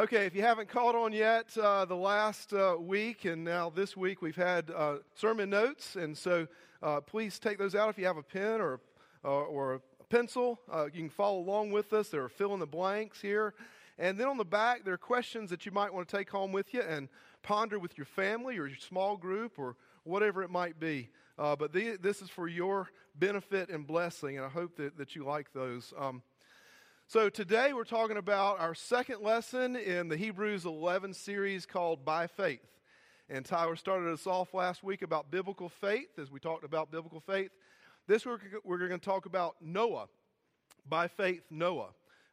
Okay, if you haven't caught on yet, uh, the last uh, week and now this week we've had uh, sermon notes, and so uh, please take those out if you have a pen or, or, a pencil. Uh, you can follow along with us. There are fill in the blanks here. And then on the back, there are questions that you might want to take home with you and ponder with your family or your small group or whatever it might be. Uh, but the, this is for your benefit and blessing, and I hope that, that you like those. Um, so today we're talking about our second lesson in the Hebrews 11 series called By Faith. And Tyler started us off last week about biblical faith as we talked about biblical faith. This week we're going to talk about Noah. By faith, Noah.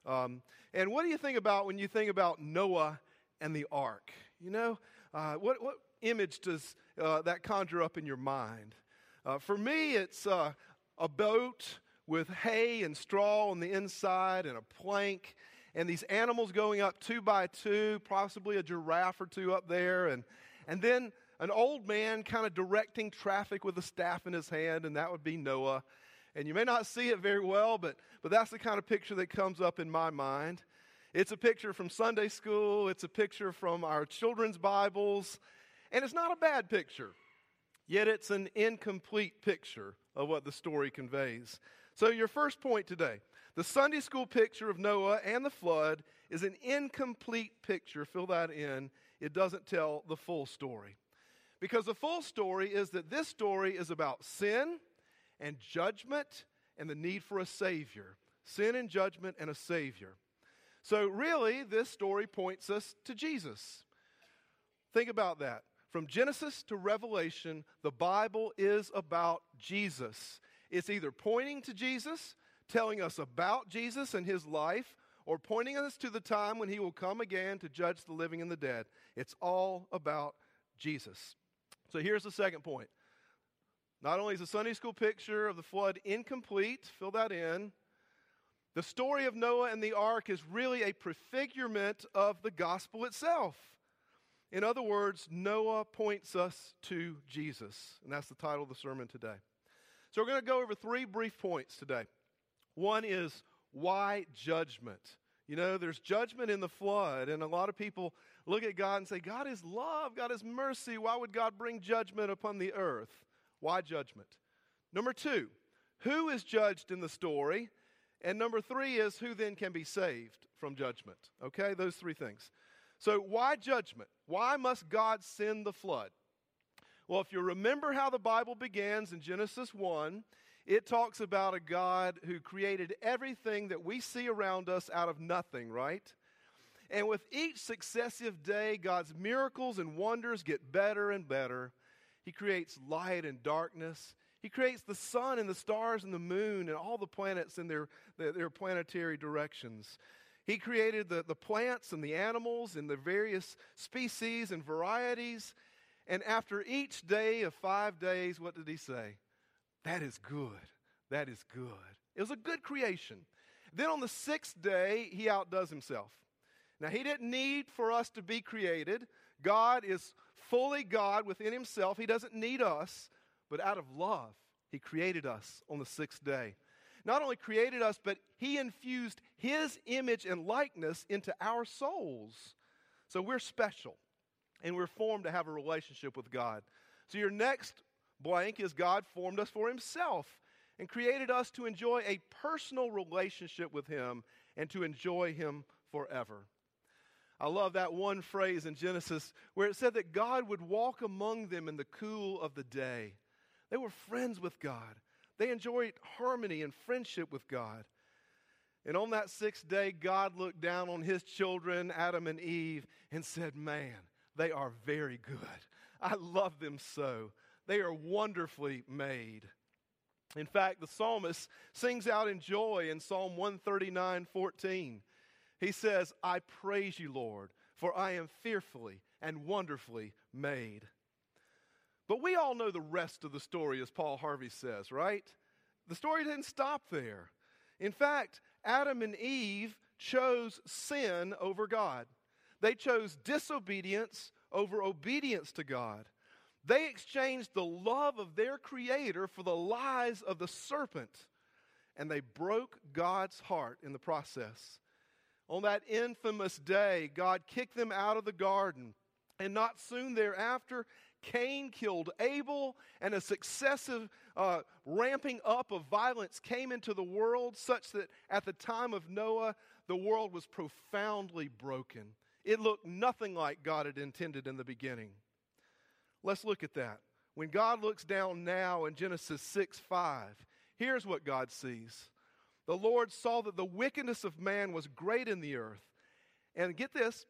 Um, and what do you think about when you think about Noah and the ark? You know, uh, what, what image does uh, that conjure up in your mind? Uh, for me, it's uh, a boat with hay and straw on the inside and a plank, and these animals going up two by two, possibly a giraffe or two up there, and, and then an old man kind of directing traffic with a staff in his hand, and that would be Noah. And you may not see it very well, but, but that's the kind of picture that comes up in my mind. It's a picture from Sunday school, it's a picture from our children's Bibles, and it's not a bad picture. Yet it's an incomplete picture of what the story conveys. So, your first point today the Sunday school picture of Noah and the flood is an incomplete picture. Fill that in. It doesn't tell the full story. Because the full story is that this story is about sin and judgment and the need for a Savior. Sin and judgment and a Savior. So, really, this story points us to Jesus. Think about that. From Genesis to Revelation, the Bible is about Jesus. It's either pointing to Jesus, telling us about Jesus and his life, or pointing us to the time when he will come again to judge the living and the dead. It's all about Jesus. So here's the second point. Not only is the Sunday school picture of the flood incomplete, fill that in, the story of Noah and the ark is really a prefigurement of the gospel itself. In other words, Noah points us to Jesus. And that's the title of the sermon today. So we're going to go over three brief points today. One is why judgment? You know, there's judgment in the flood, and a lot of people look at God and say, God is love, God is mercy. Why would God bring judgment upon the earth? Why judgment? Number two, who is judged in the story? And number three is who then can be saved from judgment? Okay, those three things. So, why judgment? Why must God send the flood? Well, if you remember how the Bible begins in Genesis 1, it talks about a God who created everything that we see around us out of nothing, right? And with each successive day, God's miracles and wonders get better and better. He creates light and darkness. He creates the sun and the stars and the moon and all the planets in their, their planetary directions. He created the, the plants and the animals and the various species and varieties. And after each day of five days, what did he say? That is good. That is good. It was a good creation. Then on the sixth day, he outdoes himself. Now, he didn't need for us to be created. God is fully God within himself. He doesn't need us, but out of love, he created us on the sixth day. Not only created us, but he infused his image and likeness into our souls. So we're special and we're formed to have a relationship with God. So your next blank is God formed us for himself and created us to enjoy a personal relationship with him and to enjoy him forever. I love that one phrase in Genesis where it said that God would walk among them in the cool of the day. They were friends with God. They enjoyed harmony and friendship with God. And on that sixth day, God looked down on his children, Adam and Eve, and said, Man, they are very good. I love them so. They are wonderfully made. In fact, the psalmist sings out in joy in Psalm 139 14. He says, I praise you, Lord, for I am fearfully and wonderfully made. But we all know the rest of the story, as Paul Harvey says, right? The story didn't stop there. In fact, Adam and Eve chose sin over God. They chose disobedience over obedience to God. They exchanged the love of their Creator for the lies of the serpent, and they broke God's heart in the process. On that infamous day, God kicked them out of the garden. And not soon thereafter, Cain killed Abel, and a successive uh, ramping up of violence came into the world, such that at the time of Noah, the world was profoundly broken. It looked nothing like God had intended in the beginning. Let's look at that. When God looks down now in Genesis 6 5, here's what God sees. The Lord saw that the wickedness of man was great in the earth. And get this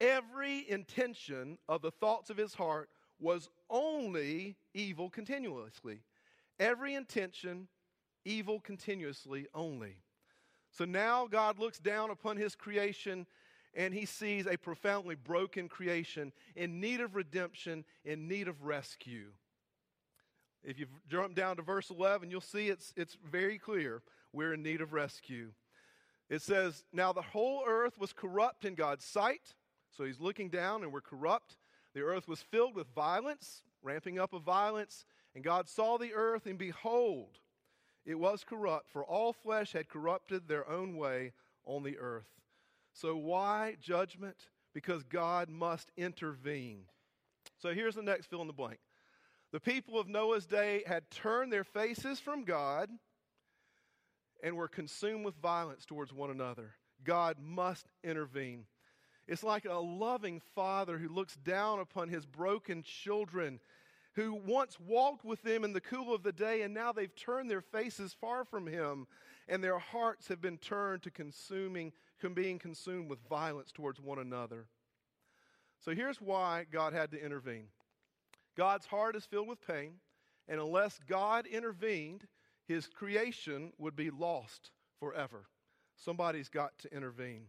every intention of the thoughts of his heart was only evil continuously. Every intention, evil continuously only. So now God looks down upon his creation and he sees a profoundly broken creation in need of redemption, in need of rescue. If you jump down to verse 11, you'll see it's, it's very clear we're in need of rescue. It says, Now the whole earth was corrupt in God's sight. So he's looking down and we're corrupt. The earth was filled with violence, ramping up of violence. And God saw the earth, and behold, it was corrupt, for all flesh had corrupted their own way on the earth. So, why judgment? Because God must intervene. So, here's the next fill in the blank. The people of Noah's day had turned their faces from God and were consumed with violence towards one another. God must intervene. It's like a loving father who looks down upon his broken children who once walked with them in the cool of the day, and now they've turned their faces far from him, and their hearts have been turned to consuming, being consumed with violence towards one another. So here's why God had to intervene God's heart is filled with pain, and unless God intervened, his creation would be lost forever. Somebody's got to intervene.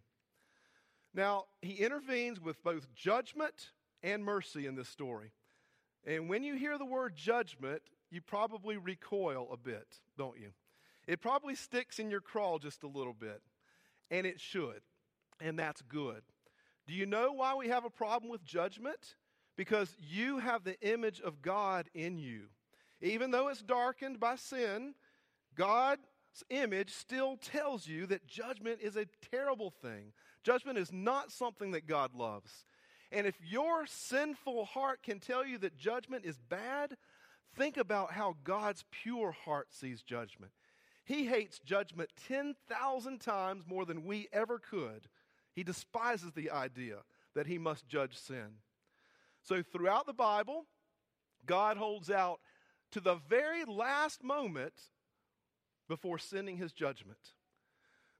Now, he intervenes with both judgment and mercy in this story. And when you hear the word judgment, you probably recoil a bit, don't you? It probably sticks in your craw just a little bit. And it should. And that's good. Do you know why we have a problem with judgment? Because you have the image of God in you. Even though it's darkened by sin, God's image still tells you that judgment is a terrible thing. Judgment is not something that God loves. And if your sinful heart can tell you that judgment is bad, think about how God's pure heart sees judgment. He hates judgment 10,000 times more than we ever could. He despises the idea that he must judge sin. So, throughout the Bible, God holds out to the very last moment before sending his judgment.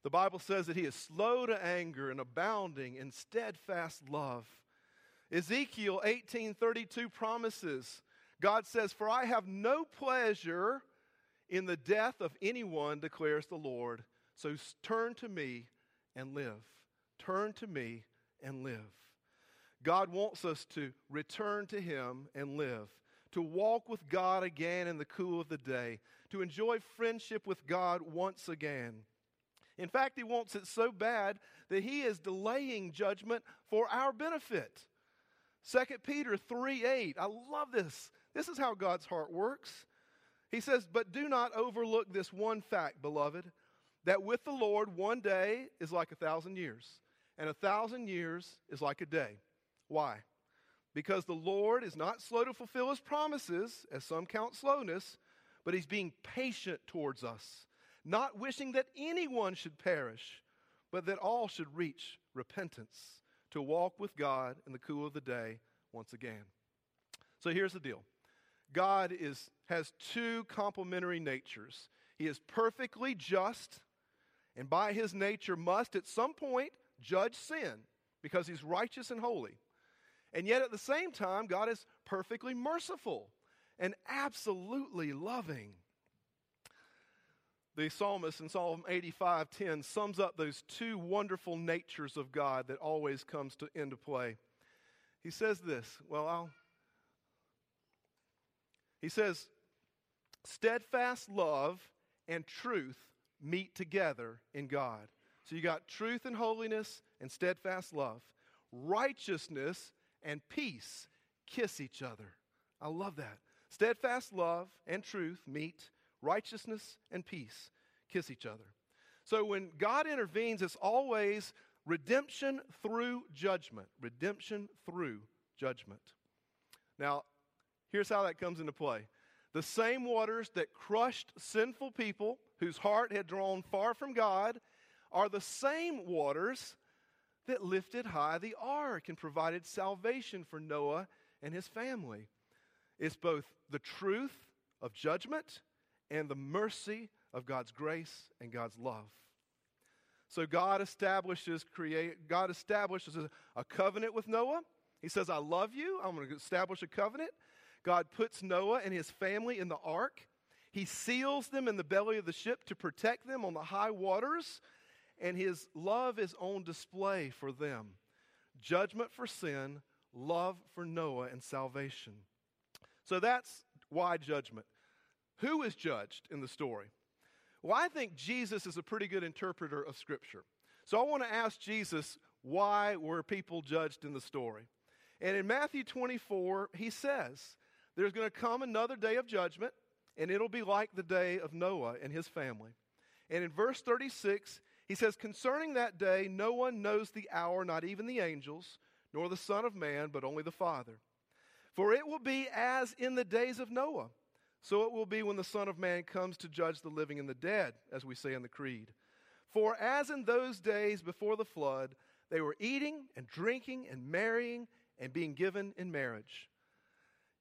The Bible says that he is slow to anger and abounding in steadfast love. Ezekiel 18:32 promises, God says, "For I have no pleasure in the death of anyone," declares the Lord. So turn to me and live. Turn to me and live. God wants us to return to him and live, to walk with God again in the cool of the day, to enjoy friendship with God once again. In fact, he wants it so bad that he is delaying judgment for our benefit. 2 Peter 3 8. I love this. This is how God's heart works. He says, But do not overlook this one fact, beloved, that with the Lord one day is like a thousand years, and a thousand years is like a day. Why? Because the Lord is not slow to fulfill his promises, as some count slowness, but he's being patient towards us not wishing that anyone should perish, but that all should reach repentance to walk with God in the cool of the day once again. So here's the deal God is, has two complementary natures. He is perfectly just, and by his nature must at some point judge sin because he's righteous and holy. And yet at the same time, God is perfectly merciful and absolutely loving. The psalmist in Psalm 85:10 sums up those two wonderful natures of God that always comes to into play. He says this, well, I'll He says, steadfast love and truth meet together in God. So you got truth and holiness and steadfast love. Righteousness and peace kiss each other. I love that. Steadfast love and truth meet righteousness and peace kiss each other. So when God intervenes, it's always redemption through judgment. Redemption through judgment. Now, here's how that comes into play. The same waters that crushed sinful people whose heart had drawn far from God are the same waters that lifted high the ark and provided salvation for Noah and his family. It's both the truth of judgment and the mercy of God's grace and God's love. So God establishes create God establishes a, a covenant with Noah. He says, "I love you. I'm going to establish a covenant." God puts Noah and his family in the ark. He seals them in the belly of the ship to protect them on the high waters, and his love is on display for them. Judgment for sin, love for Noah, and salvation. So that's why judgment. Who is judged in the story? Well, I think Jesus is a pretty good interpreter of Scripture. So I want to ask Jesus, why were people judged in the story? And in Matthew 24, he says, There's going to come another day of judgment, and it'll be like the day of Noah and his family. And in verse 36, he says, Concerning that day, no one knows the hour, not even the angels, nor the Son of Man, but only the Father. For it will be as in the days of Noah. So it will be when the Son of Man comes to judge the living and the dead, as we say in the Creed. For as in those days before the flood, they were eating and drinking and marrying and being given in marriage.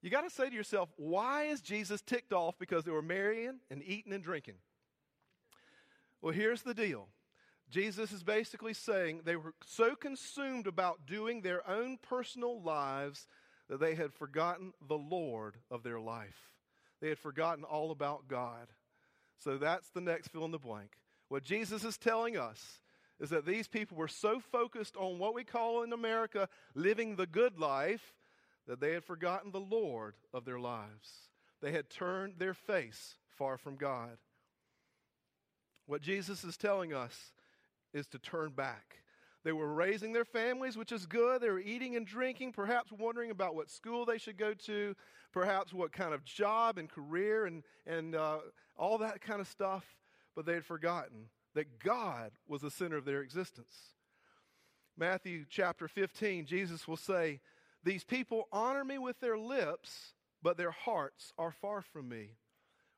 You got to say to yourself, why is Jesus ticked off because they were marrying and eating and drinking? Well, here's the deal Jesus is basically saying they were so consumed about doing their own personal lives that they had forgotten the Lord of their life. They had forgotten all about God. So that's the next fill in the blank. What Jesus is telling us is that these people were so focused on what we call in America living the good life that they had forgotten the Lord of their lives. They had turned their face far from God. What Jesus is telling us is to turn back. They were raising their families, which is good. They were eating and drinking, perhaps wondering about what school they should go to, perhaps what kind of job and career and, and uh, all that kind of stuff. But they had forgotten that God was the center of their existence. Matthew chapter 15, Jesus will say, These people honor me with their lips, but their hearts are far from me.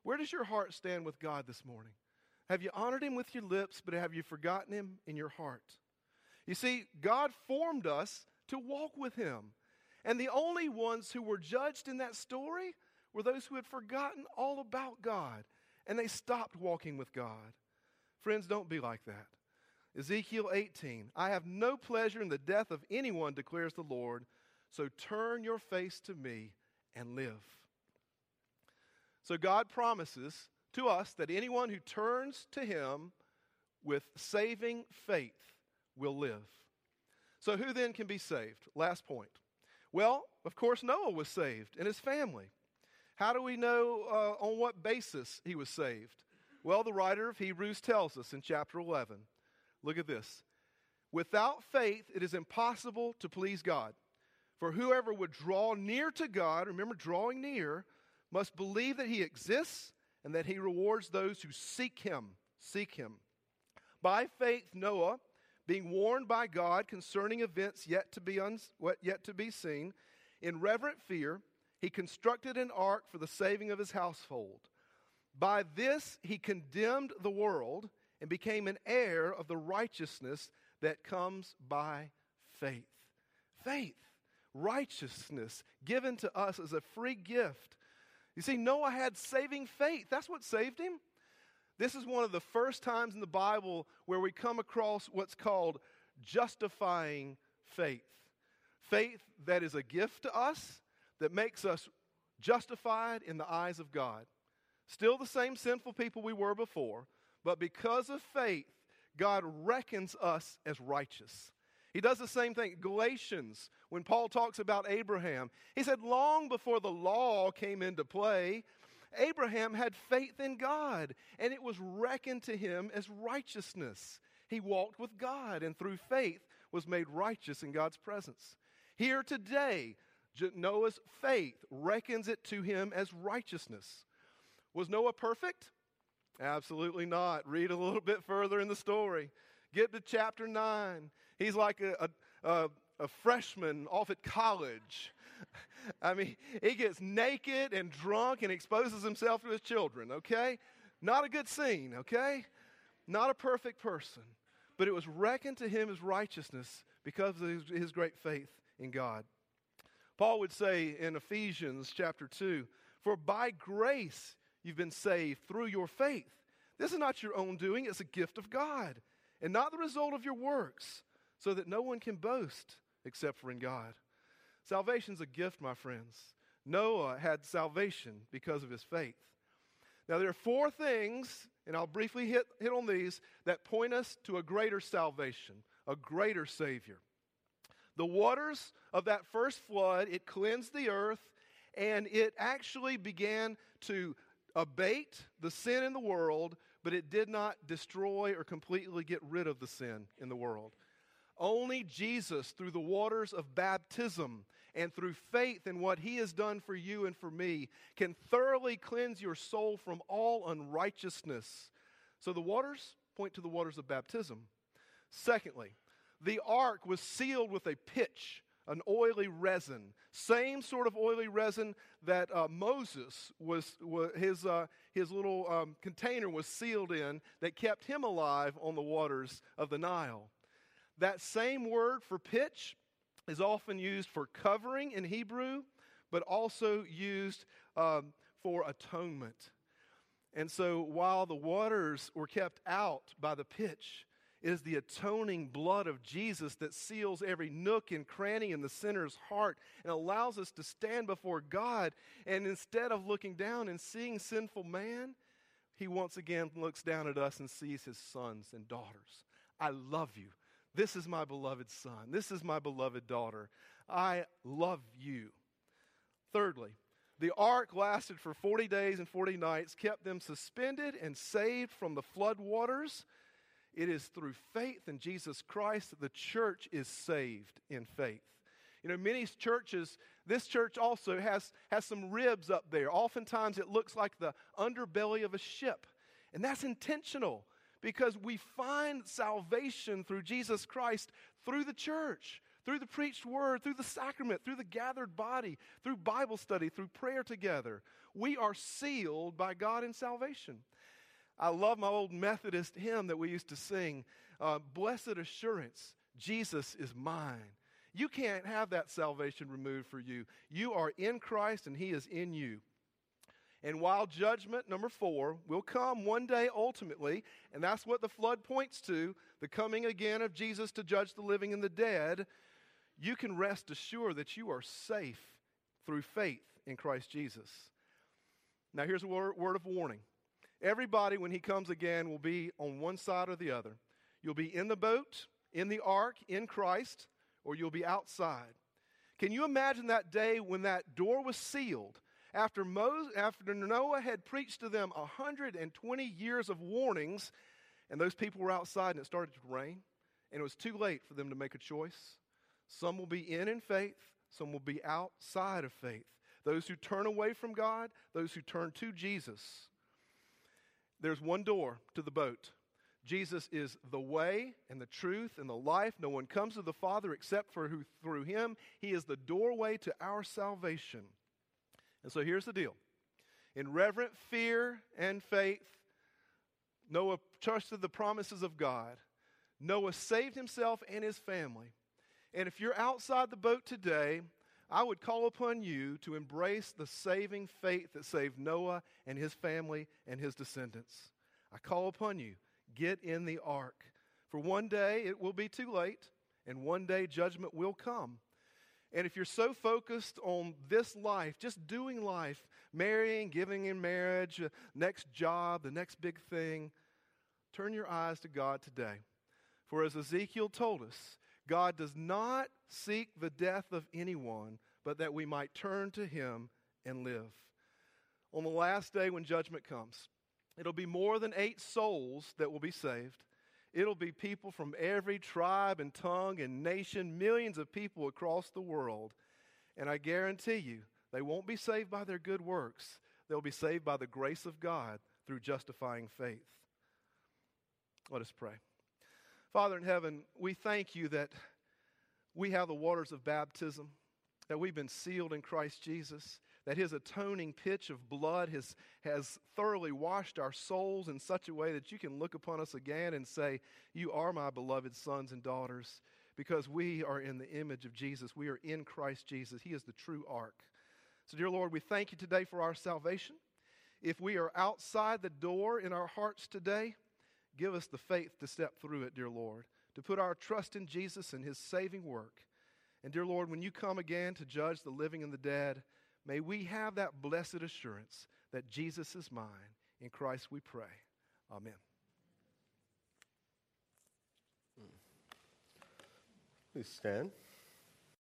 Where does your heart stand with God this morning? Have you honored him with your lips, but have you forgotten him in your heart? You see, God formed us to walk with Him. And the only ones who were judged in that story were those who had forgotten all about God and they stopped walking with God. Friends, don't be like that. Ezekiel 18 I have no pleasure in the death of anyone, declares the Lord, so turn your face to me and live. So God promises to us that anyone who turns to Him with saving faith will live. So, who then can be saved? Last point. Well, of course, Noah was saved and his family. How do we know uh, on what basis he was saved? Well, the writer of Hebrews tells us in chapter 11. Look at this. Without faith, it is impossible to please God. For whoever would draw near to God, remember drawing near, must believe that he exists and that he rewards those who seek him. Seek him. By faith, Noah being warned by God concerning events yet to be, uns- yet to be seen, in reverent fear, he constructed an ark for the saving of his household. By this he condemned the world and became an heir of the righteousness that comes by faith. Faith, righteousness given to us as a free gift. You see, Noah had saving faith. That's what saved him. This is one of the first times in the Bible where we come across what's called justifying faith. Faith that is a gift to us, that makes us justified in the eyes of God. Still the same sinful people we were before, but because of faith, God reckons us as righteous. He does the same thing. Galatians, when Paul talks about Abraham, he said, long before the law came into play, Abraham had faith in God, and it was reckoned to him as righteousness. He walked with God, and through faith was made righteous in God's presence. Here today, Noah's faith reckons it to him as righteousness. Was Noah perfect? Absolutely not. Read a little bit further in the story. Get to chapter 9. He's like a, a, a freshman off at college. I mean, he gets naked and drunk and exposes himself to his children, okay? Not a good scene, okay? Not a perfect person. But it was reckoned to him as righteousness because of his, his great faith in God. Paul would say in Ephesians chapter 2 For by grace you've been saved through your faith. This is not your own doing, it's a gift of God, and not the result of your works, so that no one can boast except for in God. Salvation's a gift, my friends. Noah had salvation because of his faith. Now, there are four things, and I'll briefly hit, hit on these, that point us to a greater salvation, a greater Savior. The waters of that first flood, it cleansed the earth, and it actually began to abate the sin in the world, but it did not destroy or completely get rid of the sin in the world. Only Jesus, through the waters of baptism and through faith in what he has done for you and for me, can thoroughly cleanse your soul from all unrighteousness. So the waters point to the waters of baptism. Secondly, the ark was sealed with a pitch, an oily resin, same sort of oily resin that uh, Moses was, was his, uh, his little um, container was sealed in that kept him alive on the waters of the Nile. That same word for pitch is often used for covering in Hebrew, but also used um, for atonement. And so while the waters were kept out by the pitch, it is the atoning blood of Jesus that seals every nook and cranny in the sinner's heart and allows us to stand before God. And instead of looking down and seeing sinful man, he once again looks down at us and sees his sons and daughters. I love you. This is my beloved son. This is my beloved daughter. I love you. Thirdly, the ark lasted for 40 days and 40 nights, kept them suspended and saved from the flood waters. It is through faith in Jesus Christ that the church is saved in faith. You know, many churches, this church also has, has some ribs up there. Oftentimes it looks like the underbelly of a ship. And that's intentional because we find salvation through Jesus Christ through the church, through the preached word, through the sacrament, through the gathered body, through Bible study, through prayer together. We are sealed by God in salvation. I love my old Methodist hymn that we used to sing uh, Blessed Assurance, Jesus is mine. You can't have that salvation removed for you. You are in Christ and He is in you. And while judgment, number four, will come one day ultimately, and that's what the flood points to the coming again of Jesus to judge the living and the dead, you can rest assured that you are safe through faith in Christ Jesus. Now, here's a word, of warning everybody, when he comes again, will be on one side or the other. You'll be in the boat, in the ark, in Christ, or you'll be outside. Can you imagine that day when that door was sealed? After, Moses, after Noah had preached to them 120 years of warnings, and those people were outside and it started to rain, and it was too late for them to make a choice. Some will be in in faith, some will be outside of faith. Those who turn away from God, those who turn to Jesus. There's one door to the boat. Jesus is the way and the truth and the life. No one comes to the Father except for who, through him. He is the doorway to our salvation. And so here's the deal in reverent fear and faith, Noah trusted the promises of God. Noah saved himself and his family. And if you're outside the boat today, I would call upon you to embrace the saving faith that saved Noah and his family and his descendants. I call upon you, get in the ark. For one day it will be too late, and one day judgment will come. And if you're so focused on this life, just doing life, marrying, giving in marriage, uh, next job, the next big thing, turn your eyes to God today. For as Ezekiel told us, God does not seek the death of anyone, but that we might turn to him and live. On the last day when judgment comes, it'll be more than eight souls that will be saved. It'll be people from every tribe and tongue and nation, millions of people across the world. And I guarantee you, they won't be saved by their good works. They'll be saved by the grace of God through justifying faith. Let us pray. Father in heaven, we thank you that we have the waters of baptism, that we've been sealed in Christ Jesus, that his atoning pitch of blood has, has thoroughly washed our souls in such a way that you can look upon us again and say, You are my beloved sons and daughters, because we are in the image of Jesus. We are in Christ Jesus. He is the true ark. So, dear Lord, we thank you today for our salvation. If we are outside the door in our hearts today, give us the faith to step through it, dear Lord, to put our trust in Jesus and his saving work. And, dear Lord, when you come again to judge the living and the dead, may we have that blessed assurance that Jesus is mine. In Christ we pray. Amen. Please stand.